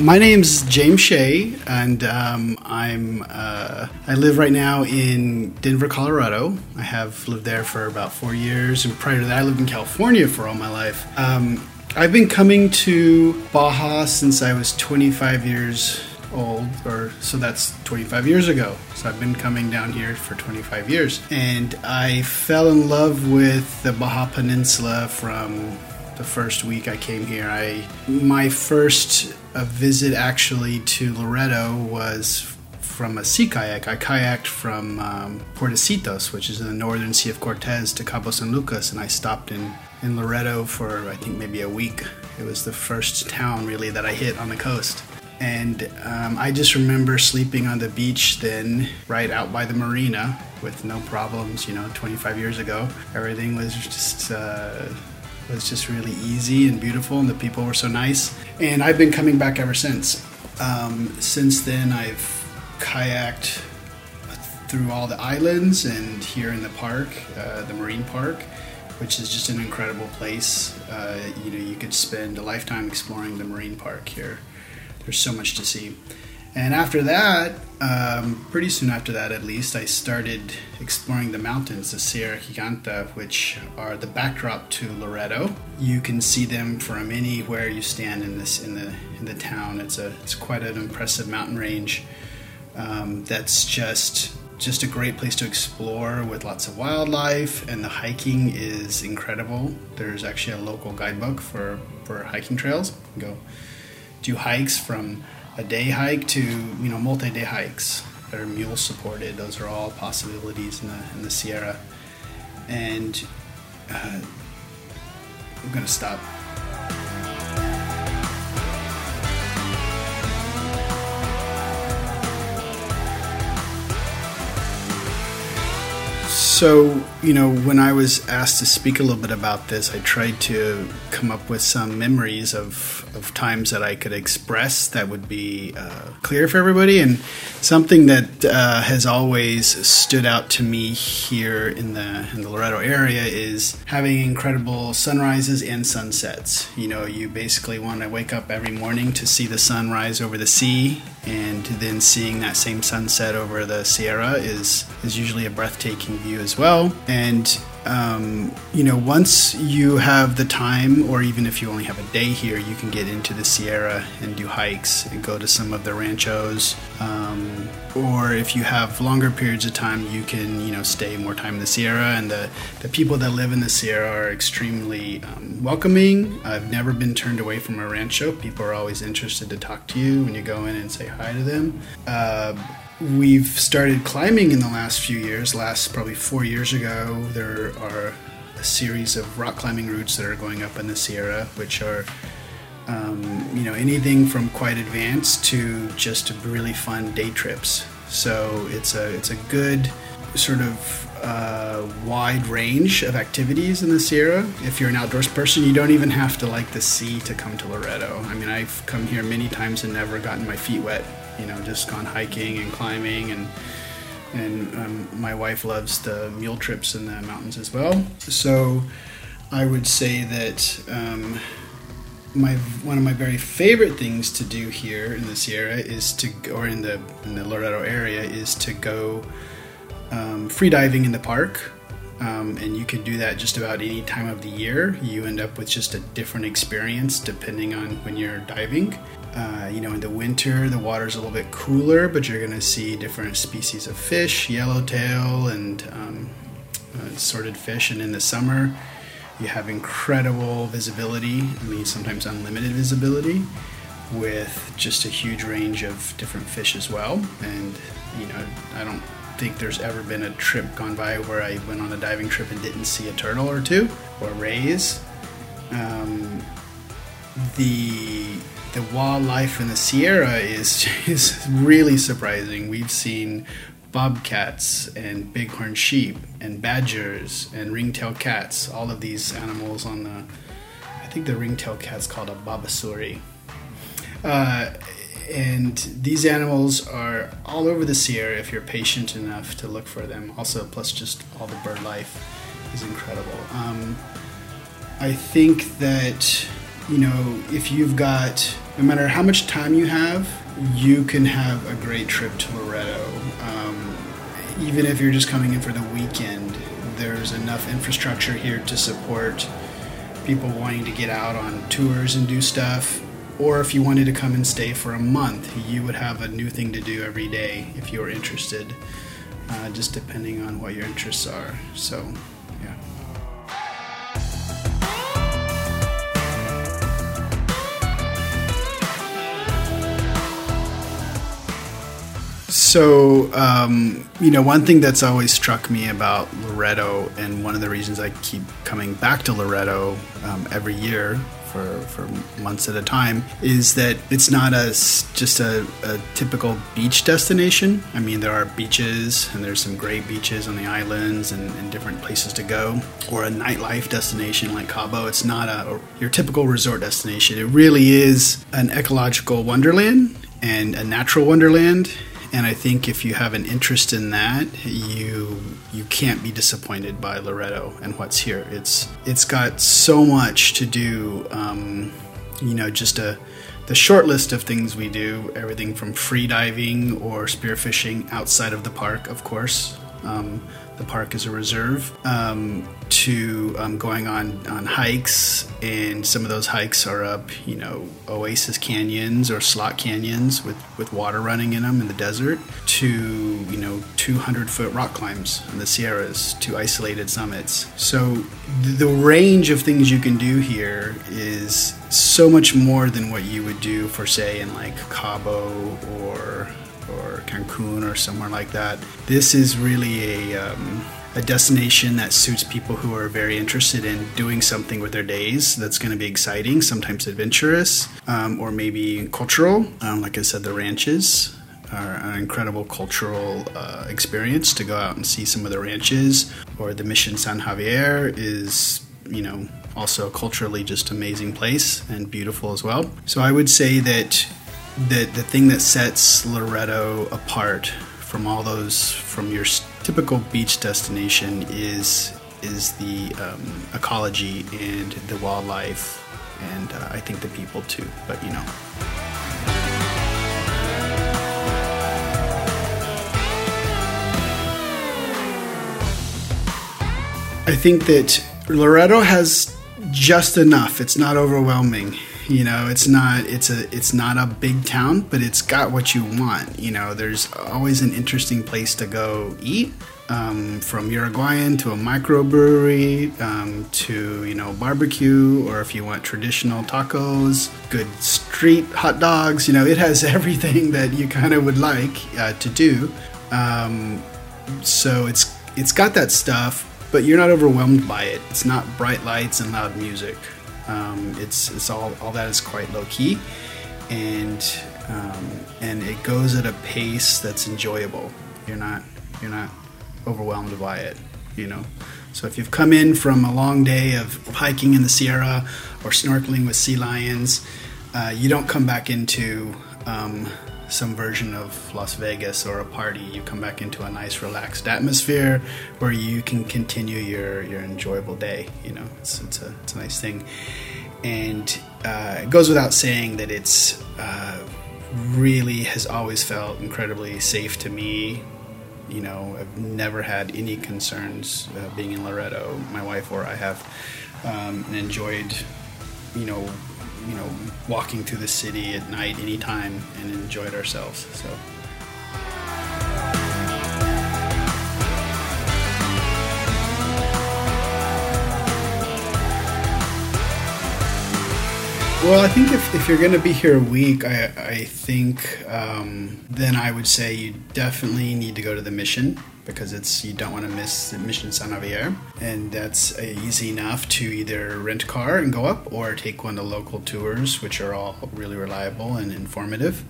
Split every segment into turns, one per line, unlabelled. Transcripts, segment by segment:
my name's James Shea, and um, I'm uh, I live right now in Denver, Colorado. I have lived there for about four years, and prior to that, I lived in California for all my life. Um, I've been coming to Baja since I was 25 years old, or so that's 25 years ago. So I've been coming down here for 25 years, and I fell in love with the Baja Peninsula from the first week I came here. I my first uh, visit actually to Loreto was from a sea kayak. I kayaked from um, Puertecitos, which is in the northern Sea of Cortez, to Cabo San Lucas, and I stopped in in Loreto for I think maybe a week. It was the first town really that I hit on the coast. And um, I just remember sleeping on the beach then, right out by the marina, with no problems. You know, 25 years ago, everything was just uh, was just really easy and beautiful, and the people were so nice. And I've been coming back ever since. Um, since then, I've kayaked through all the islands and here in the park, uh, the marine park, which is just an incredible place. Uh, you know, you could spend a lifetime exploring the marine park here. There's so much to see. And after that, um, pretty soon after that at least, I started exploring the mountains, the Sierra Giganta, which are the backdrop to Loreto. You can see them from anywhere you stand in this in the in the town. It's a it's quite an impressive mountain range. Um, that's just just a great place to explore with lots of wildlife, and the hiking is incredible. There's actually a local guidebook for for hiking trails. go do hikes from a day hike to you know multi-day hikes that are mule supported. Those are all possibilities in the in the Sierra. And uh, I'm gonna stop. So, you know, when I was asked to speak a little bit about this, I tried to come up with some memories of, of times that I could express that would be uh, clear for everybody. And something that uh, has always stood out to me here in the, in the Loreto area is having incredible sunrises and sunsets. You know, you basically want to wake up every morning to see the sunrise over the sea and then seeing that same sunset over the Sierra is is usually a breathtaking view as well. And um, you know, once you have the time, or even if you only have a day here, you can get into the Sierra and do hikes and go to some of the ranchos. Um, or if you have longer periods of time, you can you know stay more time in the Sierra. And the the people that live in the Sierra are extremely um, welcoming. I've never been turned away from a rancho. People are always interested to talk to you when you go in and say hi to them. Uh, we've started climbing in the last few years. Last probably four years ago, there are a series of rock climbing routes that are going up in the Sierra, which are um, you know anything from quite advanced to just really fun day trips. So it's a it's a good sort of uh, wide range of activities in the Sierra. If you're an outdoors person, you don't even have to like the sea to come to Loreto. I mean, I've come here many times and never gotten my feet wet you know, just gone hiking and climbing and and um, my wife loves the mule trips in the mountains as well. So I would say that um, my one of my very favorite things to do here in the Sierra is to or in the in the Loreto area is to go um, free diving in the park. Um, and you can do that just about any time of the year. You end up with just a different experience depending on when you're diving. Uh, you know, in the winter, the water's a little bit cooler, but you're going to see different species of fish, yellowtail, and um, uh, assorted fish. And in the summer, you have incredible visibility. I mean, sometimes unlimited visibility with just a huge range of different fish as well. And, you know, I don't think there's ever been a trip gone by where I went on a diving trip and didn't see a turtle or two or rays. Um, the the wildlife in the Sierra is is really surprising. We've seen bobcats and bighorn sheep and badgers and ringtail cats. All of these animals on the, I think the ringtail cat's called a babisuri. Uh, and these animals are all over the Sierra if you're patient enough to look for them. Also, plus just all the bird life is incredible. Um, I think that you know, if you've got no matter how much time you have, you can have a great trip to Loreto. Um, even if you're just coming in for the weekend, there's enough infrastructure here to support people wanting to get out on tours and do stuff. Or if you wanted to come and stay for a month, you would have a new thing to do every day if you were interested, uh, just depending on what your interests are. So, So, um, you know, one thing that's always struck me about Loreto, and one of the reasons I keep coming back to Loreto um, every year for, for months at a time, is that it's not a, just a, a typical beach destination. I mean, there are beaches, and there's some great beaches on the islands and, and different places to go, or a nightlife destination like Cabo. It's not a, your typical resort destination. It really is an ecological wonderland and a natural wonderland and I think if you have an interest in that, you you can't be disappointed by Loreto and what's here. It's it's got so much to do. Um, you know, just a the short list of things we do everything from free diving or spearfishing outside of the park, of course. Um, the park as a reserve, um, to um, going on, on hikes. And some of those hikes are up, you know, oasis canyons or slot canyons with, with water running in them in the desert, to, you know, 200 foot rock climbs in the Sierras, to isolated summits. So the range of things you can do here is so much more than what you would do for, say, in like Cabo or or Cancun or somewhere like that. This is really a um, a destination that suits people who are very interested in doing something with their days that's going to be exciting, sometimes adventurous, um, or maybe cultural. Um, like I said, the ranches are an incredible cultural uh, experience to go out and see some of the ranches, or the Mission San Javier is, you know, also culturally just amazing place and beautiful as well. So I would say that the the thing that sets Loreto apart from all those from your typical beach destination is is the um, ecology and the wildlife and uh, I think the people too. But you know. I think that Loreto has just enough. It's not overwhelming. You know, it's not it's a it's not a big town, but it's got what you want. You know, there's always an interesting place to go eat. Um, from Uruguayan to a microbrewery um, to you know barbecue, or if you want traditional tacos, good street hot dogs. You know, it has everything that you kind of would like uh, to do. Um, so it's it's got that stuff, but you're not overwhelmed by it. It's not bright lights and loud music. Um, it's it's all all that is quite low key, and um, and it goes at a pace that's enjoyable. You're not you're not overwhelmed by it, you know. So if you've come in from a long day of hiking in the Sierra or snorkeling with sea lions, uh, you don't come back into um, some version of Las Vegas or a party. You come back into a nice, relaxed atmosphere where you can continue your, your enjoyable day. You know, it's, it's, a, it's a nice thing. And uh, it goes without saying that it's uh, really has always felt incredibly safe to me. You know, I've never had any concerns uh, being in Loreto, My wife or I have um, enjoyed, you know, you know, walking through the city at night anytime and enjoyed ourselves. So. Well, I think if, if you're going to be here a week, I, I think um, then I would say you definitely need to go to the mission because it's you don't want to miss the Mission San Javier, and that's uh, easy enough to either rent a car and go up or take one of the local tours, which are all really reliable and informative,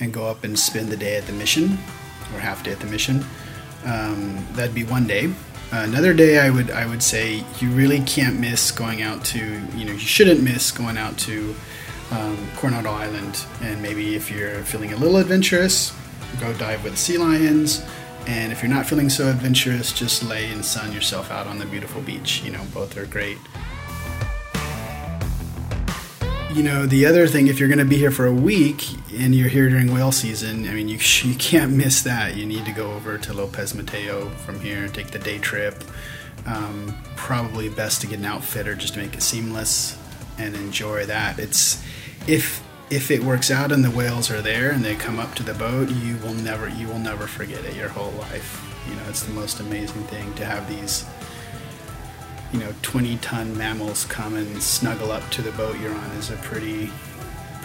and go up and spend the day at the mission or half day at the mission. Um, that'd be one day. Uh, another day, I would I would say you really can't miss going out to you know you shouldn't miss going out to um, Coronado Island, and maybe if you're feeling a little adventurous, go dive with sea lions and if you're not feeling so adventurous, just lay and sun yourself out on the beautiful beach. You know, both are great. you know, the other thing, if you're going to be here for a week and you're here during whale season, I mean, you, you can't miss that. You need to go over to Lopez Mateo from here, take the day trip. Um, probably best to get an outfitter just to make it seamless and enjoy that. It's if if it works out and the whales are there and they come up to the boat, you will never you will never forget it your whole life. You know, it's the most amazing thing to have these you know 20 ton mammals come and snuggle up to the boat you're on is a pretty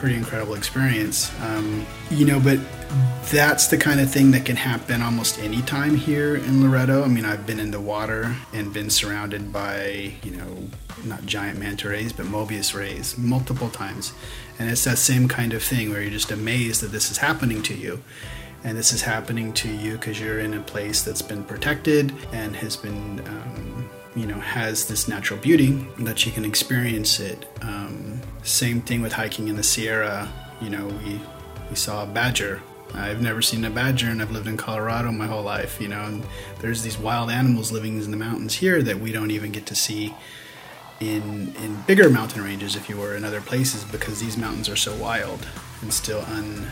pretty incredible experience um, you know but that's the kind of thing that can happen almost any time here in Loreto. i mean i've been in the water and been surrounded by you know not giant manta rays but mobula rays multiple times and it's that same kind of thing where you're just amazed that this is happening to you and this is happening to you because you're in a place that's been protected and has been um, you know has this natural beauty that you can experience it. Um, same thing with hiking in the Sierra. You know, we we saw a badger. I've never seen a badger, and I've lived in Colorado my whole life. You know, and there's these wild animals living in the mountains here that we don't even get to see in in bigger mountain ranges, if you were, in other places, because these mountains are so wild and still un,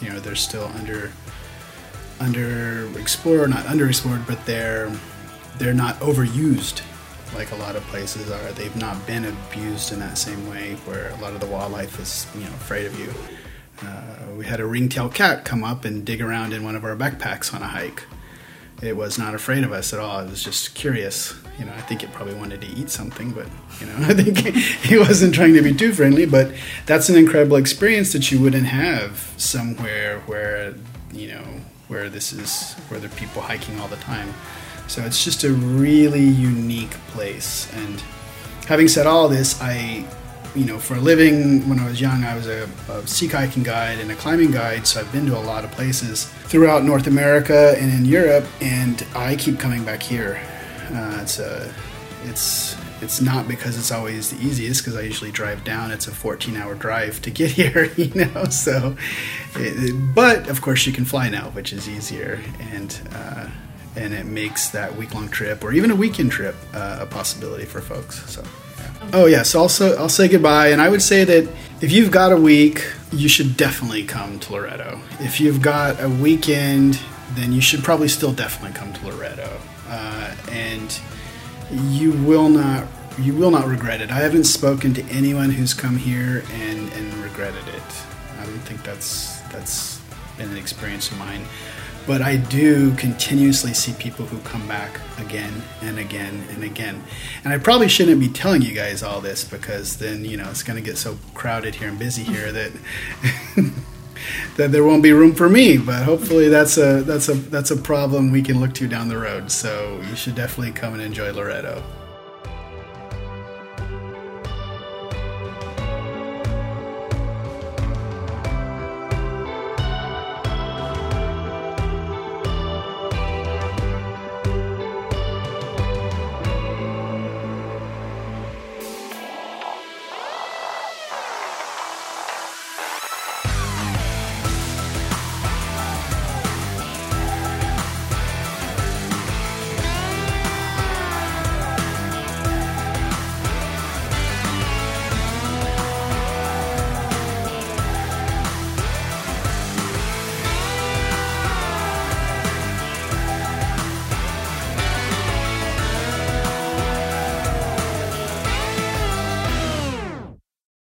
you know, they're still under under explored, not underexplored, but they're they're not overused like a lot of places are. They've not been abused in that same way where a lot of the wildlife is, you know, afraid of you. Uh, we had a ringtail cat come up and dig around in one of our backpacks on a hike. It was not afraid of us at all. It was just curious. You know, I think it probably wanted to eat something, but you know, I think he wasn't trying to be too friendly. But that's an incredible experience that you wouldn't have somewhere where you know where this is where there are people hiking all the time. So it's just a really unique place. And having said all this, I, you know, for a living, when I was young, I was a, a sea hiking guide and a climbing guide. So I've been to a lot of places throughout North America and in Europe, and I keep coming back here. Uh, it's a, it's it's not because it's always the easiest because I usually drive down. It's a 14 hour drive to get here, you know. So, it, but of course you can fly now, which is easier, and uh, and it makes that week long trip or even a weekend trip uh, a possibility for folks. So. Yeah. Oh yes, also I'll say goodbye, and I would say that if you've got a week, you should definitely come to Loreto. If you've got a weekend, then you should probably still definitely come to Loreto, uh, and you will not you will not regret it. I haven't spoken to anyone who's come here and, and regretted it. I don't think that's that's been an experience of mine. But I do continuously see people who come back again and again and again. And I probably shouldn't be telling you guys all this because then, you know, it's going to get so crowded here and busy here that that there won't be room for me. But hopefully that's a that's a that's a problem we can look to down the road. So you should definitely come and enjoy Loreto.